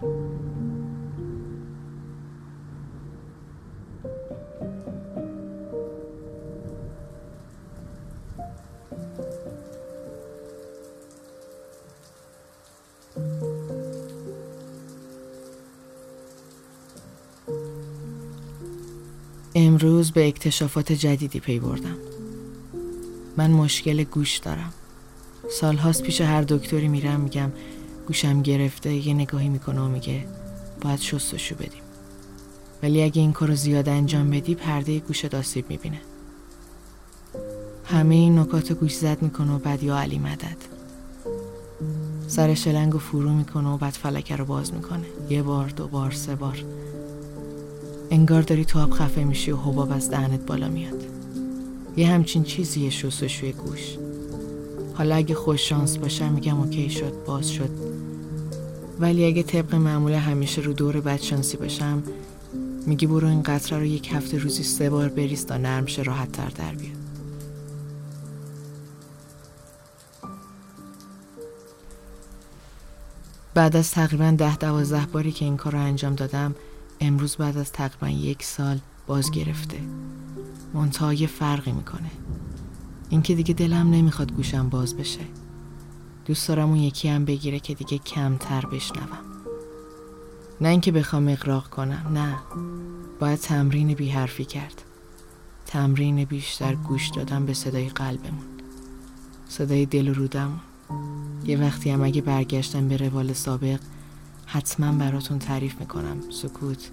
امروز به اکتشافات جدیدی پی بردم. من مشکل گوش دارم. سالهاست پیش هر دکتری میرم میگم گوشم گرفته یه نگاهی می‌کنه و میگه باید شستشو بدیم. ولی اگه این کارو زیاد انجام بدی پرده گوشت آسیب می‌بینه. همه این نکات گوش زد می‌کنه و بعد یا علی مدد. سر شلنگ و فرو می‌کنه و بعد فلکه رو باز می‌کنه. یه بار دو بار سه بار. انگار داری تو آب خفه میشی و حباب از دهنت بالا میاد. یه همچین چیزیه شستشوی گوش. حالا اگه خوش شانس باشم میگم اوکی شد باز شد. ولی اگه طبق معمول همیشه رو دور بد شانسی باشم میگی برو این قطره رو یک هفته روزی سه بار بریز تا نرم شه راحت تر در بیاد. بعد از تقریبا ده دوازده باری که این کار رو انجام دادم امروز بعد از تقریبا یک سال باز گرفته. منتها یه فرقی می‌کنه. اینکه دیگه دلم نمی‌خواد گوشم باز بشه. دوست دارم اون یکی هم بگیره که دیگه کمتر بشنوم. نه اینکه بخوام اقراق کنم نه. باید تمرین بی حرفی کرد. تمرین بیشتر گوش دادم به صدای قلبمون. صدای دل و رودمون. یه وقتی هم اگه برگشتم به روال سابق حتما براتون تعریف می‌کنم. سکوت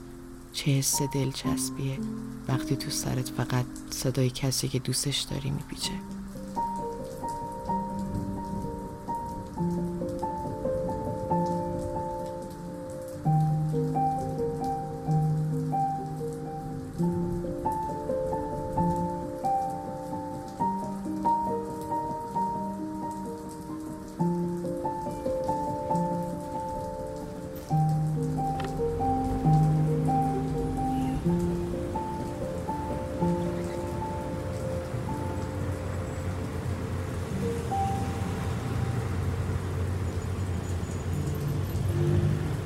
چه حس دلچسبیه وقتی تو سرت فقط صدای کسی که دوستش داری میپیچه.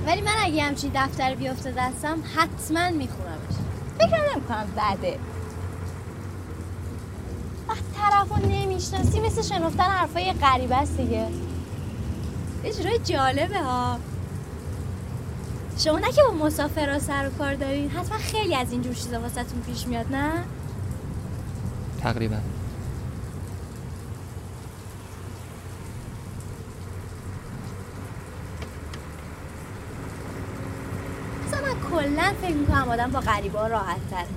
ولی من اگه همچین دفتر بیفته دستم حتما میخونمش. فکر نمی‌کنم بده. وقت طرف رو نمی‌شناسی مثل شنفتن حرفای غریبه است دیگه. اجرای جالبه ها. شما نه که با مسافرها سر و کار دارین حتما خیلی از اینجور چیزا واسهتون پیش میاد نه؟ تقریبا مثلا من کلا فکر می‌کنم آدم با غریبه ها راحت تره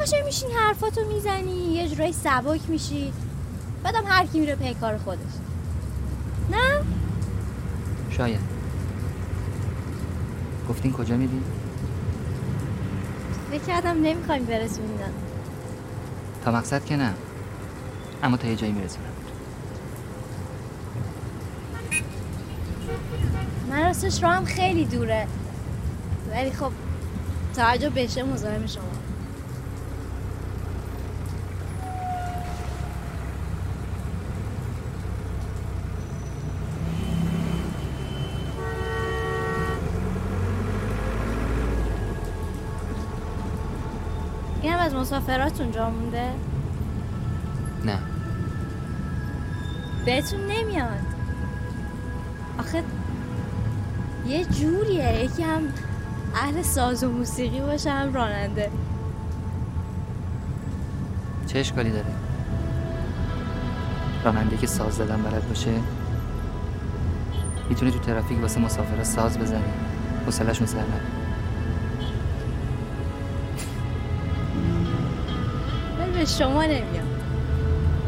قشنگ میشین حرفاتو می‌زنی یه جورایی سبک میشی. بعدم هر کی میره پی کار خودش. نه؟ شاید. گفتین کجا میدین؟ فکر کردم نمی‌خوایم برسونیدن تا مقصد که نه. اما تا یه جایی میرسونم. من راستش راهم خیلی دوره. ولی خب توجه بشه مزاحم شما. این هم از مسافراتون جا مونده؟ نه. بهتون نمیاد؟ آخه یه جوریه. یکی هم اهل ساز و موسیقی باشه هم راننده. چه اشکالی داره؟ راننده که ساز زدن بلد باشه؟ می‌تونه تو ترافیک واسه مسافرها ساز بزنه حوصله‌شون سر نره ولی به شما نمیاد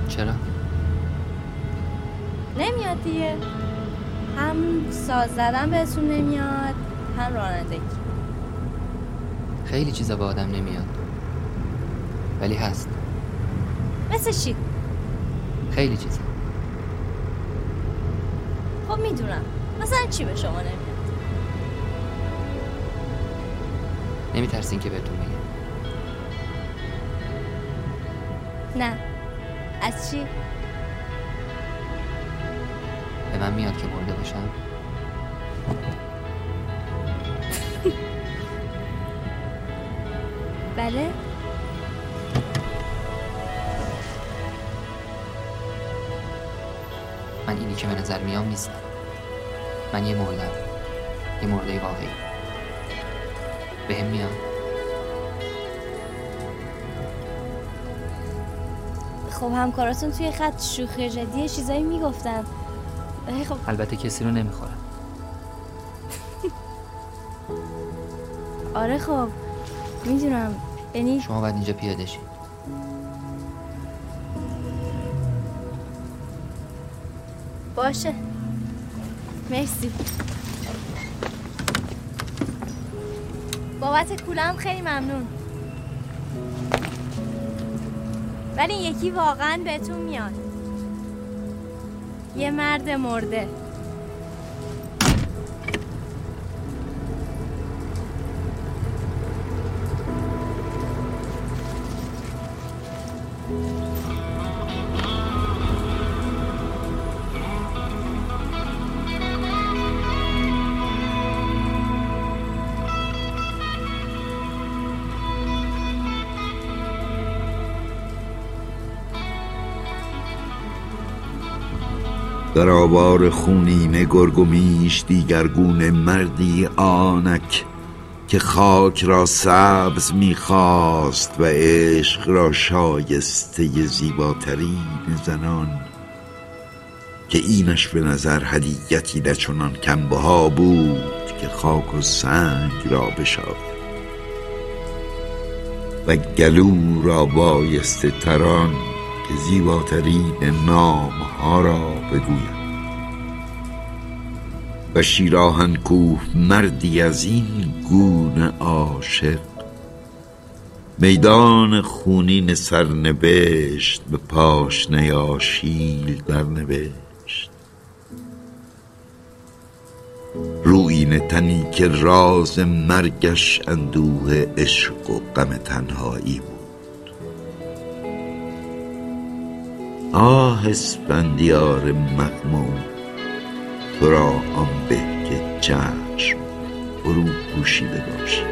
چرا؟ نمیاد دیگه. هم ساز زدن بهتون نمیاد هم رانندگی. خیلی چیزا به آدم نمیاد. ولی هست. مثل چی؟ خیلی چیزا خب می‌دونم. مثلا چی به شما نمیاد؟ نمیترسین که بهتون بگم. نه. از چی؟ به من میاد که مرده باشم. بله. من اینی که به نظر میام نیستم من یه مردم یه مرده واقعی. به هم میاد خب همکاراتون توی خط شوخی جدی چیزایی می‌گفتن. خب البته کسی رو نمی‌خورم. آره خب. می‌دونم. یعنی شما باید اینجا پیاده شید باشه. مرسی. بابت کولم خیلی ممنون. ولی یکی واقعا بهتون میاد. یه مرد مرده. در آوار خونین میش دیگرگون مردی آنک که خاک را سبز می‌خواست و عشق را شایسته زیباترین زنان که اینش به نظر هدیتی نچنان کمبها بود که خاک و سنگ را بشاید. و گلو را بایسته تران که زیباترین نام ها را بگویم. و شیراهن کوه مردی از این گونه عاشق میدان خونین سرنوشت به پاشنه آشیل در نوشت روین تنی که راز مرگش اندوه عشق و غم تنهایی بود. آه اسفندیار مغموم تو را آن به که چشم فرو پوشیده باشی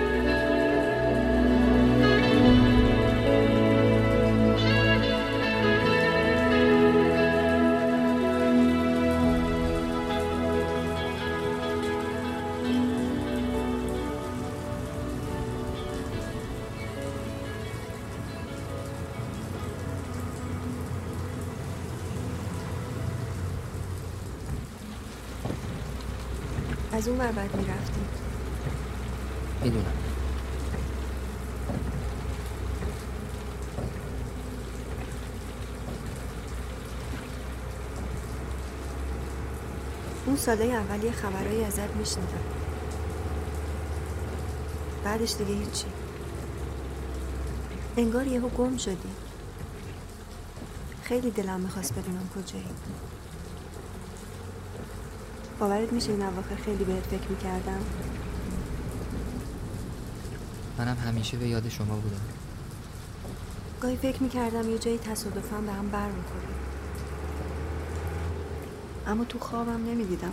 از اون ور بعد می‌رفتیم. می‌دونم. اون ساله اول یه خبرایی ازت میشنیدم. بعدش دیگه هیچی. انگار یهو گم شدی. خیلی دلم می‌خواست بدونم کجایی. باورت میشه این اواخر خیلی بهت فکر می‌کردم. منم همیشه به یاد شما بودم. گاهی فکر می‌کردم یه جایی تصادفا به هم بر می‌خوریم اما تو خوابم نمی‌دیدم.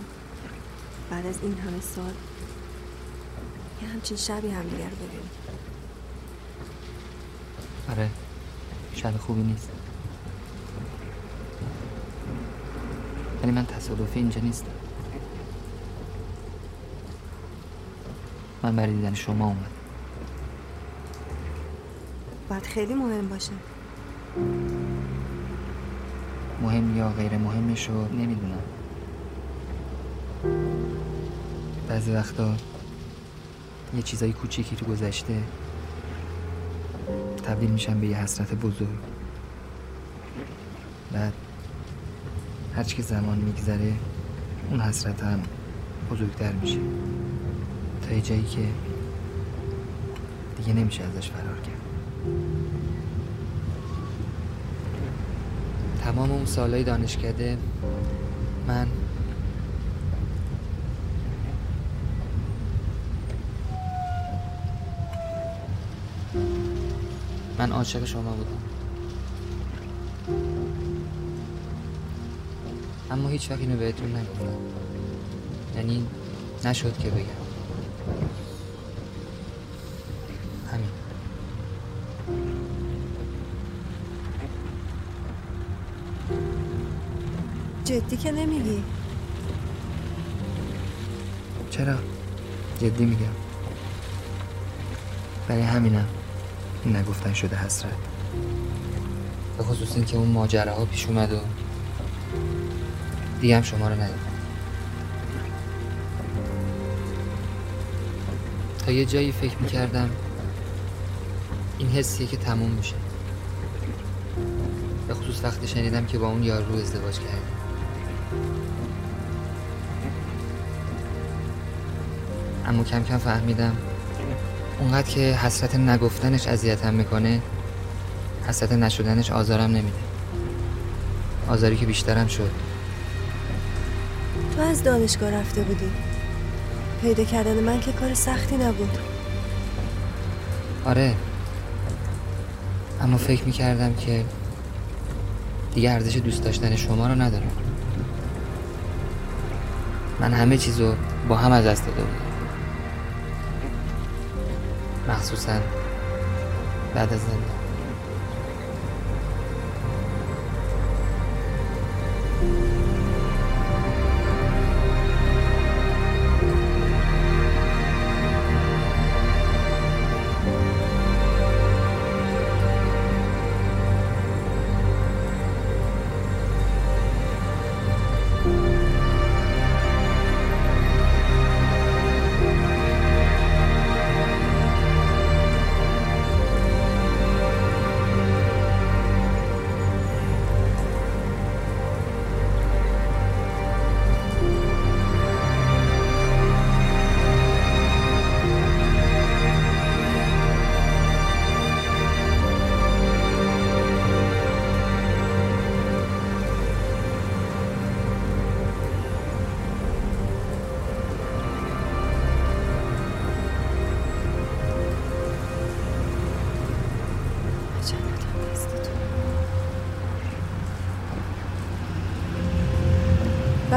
بعد از این همه سال یه همچین شبی هم دیگر ببینیم آره شب خوبی نیست. ولی من تصادفی اینجا نیستم. من برای دیدن شما اومد باید خیلی مهم باشه. مهم یا غیر مهمش رو نمی‌دونم. بعضی وقتا یه چیزای کوچیکی تو گذشته تبدیل میشن به یه حسرت بزرگ. بعد هرچی که زمان میگذره اون حسرت هم بزرگتر میشه. تا یه جایی که دیگه نمیشه ازش فرار کرد. تمام اون سالهای دانشکده من من عاشق شما بودم. اما هیچ وقت اینو بهتون نگفتم یعنی نشد که بگم. جدی که نمیگی؟ چرا؟ جدی میگم. برای همینم این نگفتن شده حسرت. به خصوص اینکه اون ماجراها پیش اومد و دیگه هم شما رو ندیدم. تا یه جایی فکر می‌کردم این حسیه که تموم میشه. به خصوص وقتی شنیدم که با اون یارو ازدواج کردی اما کم کم فهمیدم اونقدر که حسرت نگفتنش اذیتم می‌کنه حسرت نشدنش آزارم نمیده. آزاری که بیشترم شد. تو از دانشگاه رفته بودی. پیدا کردن من که کار سختی نبود. آره. اما فکر می‌کردم که دیگه ارزش دوست داشتن شما رو ندارم. من همه چیزو با هم از دست داده بودم. مخصوصا بعد از زندان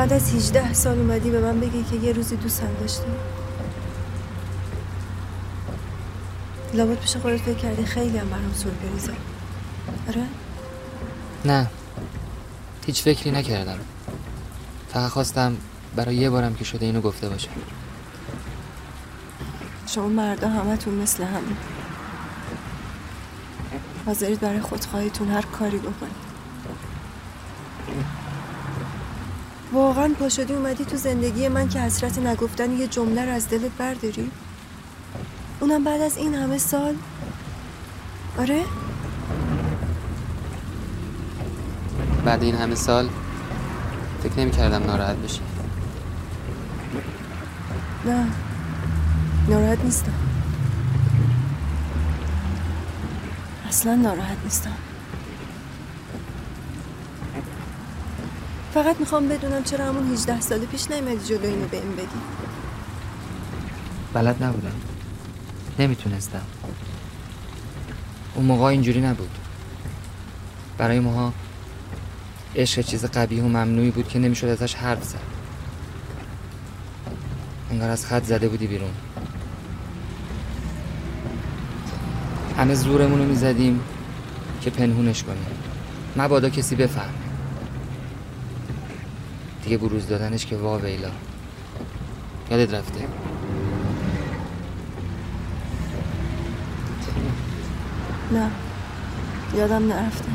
بعد از 18 سال اومدی به من بگی که یه روزی دوستم داشتی. لابد پیش خودت فکر کردی خیلی هم برام سورپریزه آره؟ نه. هیچ فکری نکردم. فقط خواستم برای یه بارم که شده اینو گفته باشم شما مردا همتون مثل همین. حاضرید برای خودخواهیتون هر کاری بکنید. واقعا پا شدی اومدی تو زندگی من که حسرت نگفتن یه جمله رو از دلت برداری؟ اونم بعد از این همه سال؟ آره؟ بعد این همه سال فکر نمی کردم ناراحت بشی. نه. ناراحت نیستم. اصلا ناراحت نیستم. فقط می‌خوام بدونم چرا همون 18 سال پیش نیومدی جلو اینو بهم بگی بلد نبودم. نمی‌تونستم. اون موقع اینجوری نبود. برای ماها عشق چیز قبیه و ممنوعی بود که نمی‌شد ازش حرف زد. انگار از خط زده بودی بیرون. همه زورمون رو می‌زدیم که پنهونش کنیم. مبادا کسی بفهم. دیگه بروز دادنش که وا ویلا یادت رفته؟ نه. یادم نرفته.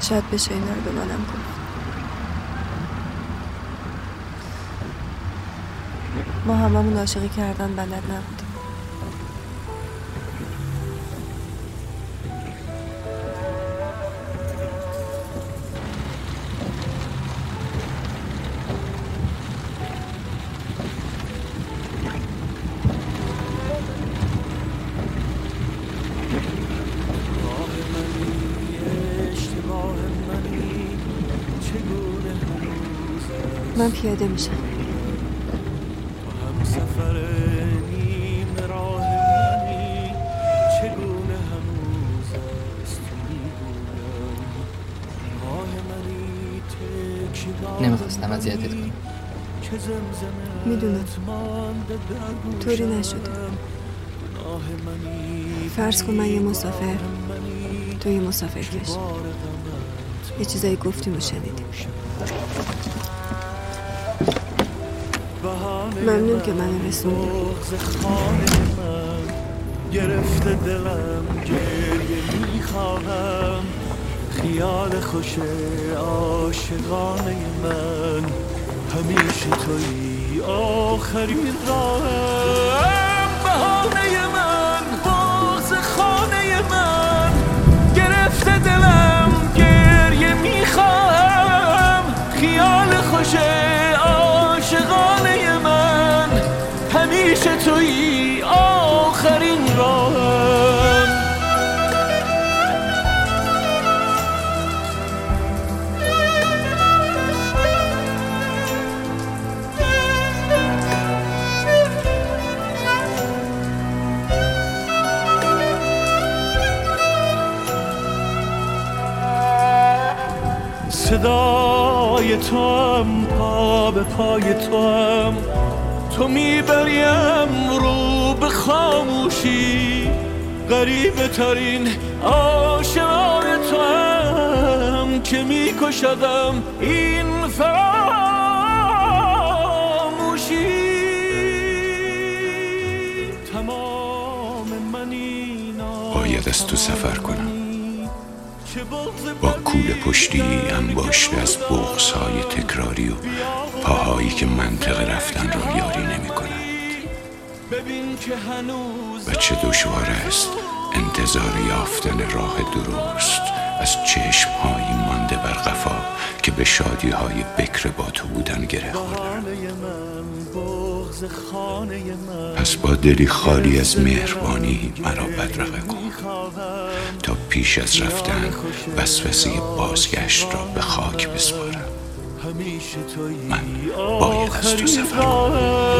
شاید بشه اینا رو به منم گفت. ما هممون عاشقی کردن بلد نبودیم. من پیاده میشم. هم سفر نیم راه منی. چگونه هنوز است می‌گویم راه منی تکیبار نمی‌خواستم اذیتت کنم. می‌دونم. طوری. نشده. فرض کن من یه مسافر. تو یه مسافر کش یه چیزایی گفتیم و شنیدیم. ممنون که من گرفته دلم گریه می‌خواهم خیال خوش عاشقانه من همیشه توی آخرین راهم. بهانه من بغز خانه من. خوش عاشقانه من. همیشه توی آخرین راهم. تو هم پا به پای تو هم تو می‌بریم رو به خاموشی. غریبه ترین آشنای تو هم که میکشدم این فراموشی. تمام من باید از تو سفر کنم. با کوله پشتی انباشته از بغزهای تکراری و پاهایی که منطق رفتن را یاری نمی هنوز و چه دشوار است انتظار یافتن راه درست از چشمهایی مانده بر قفا که به شادی های بکر با تو بودن گره خوردن. پس با دلی خالی از مهربانی مرا بدرقه کن. تا پیش از رفتن وسوسه بازگشت را به خاک بسپارم. من باید از تو سفر کنم.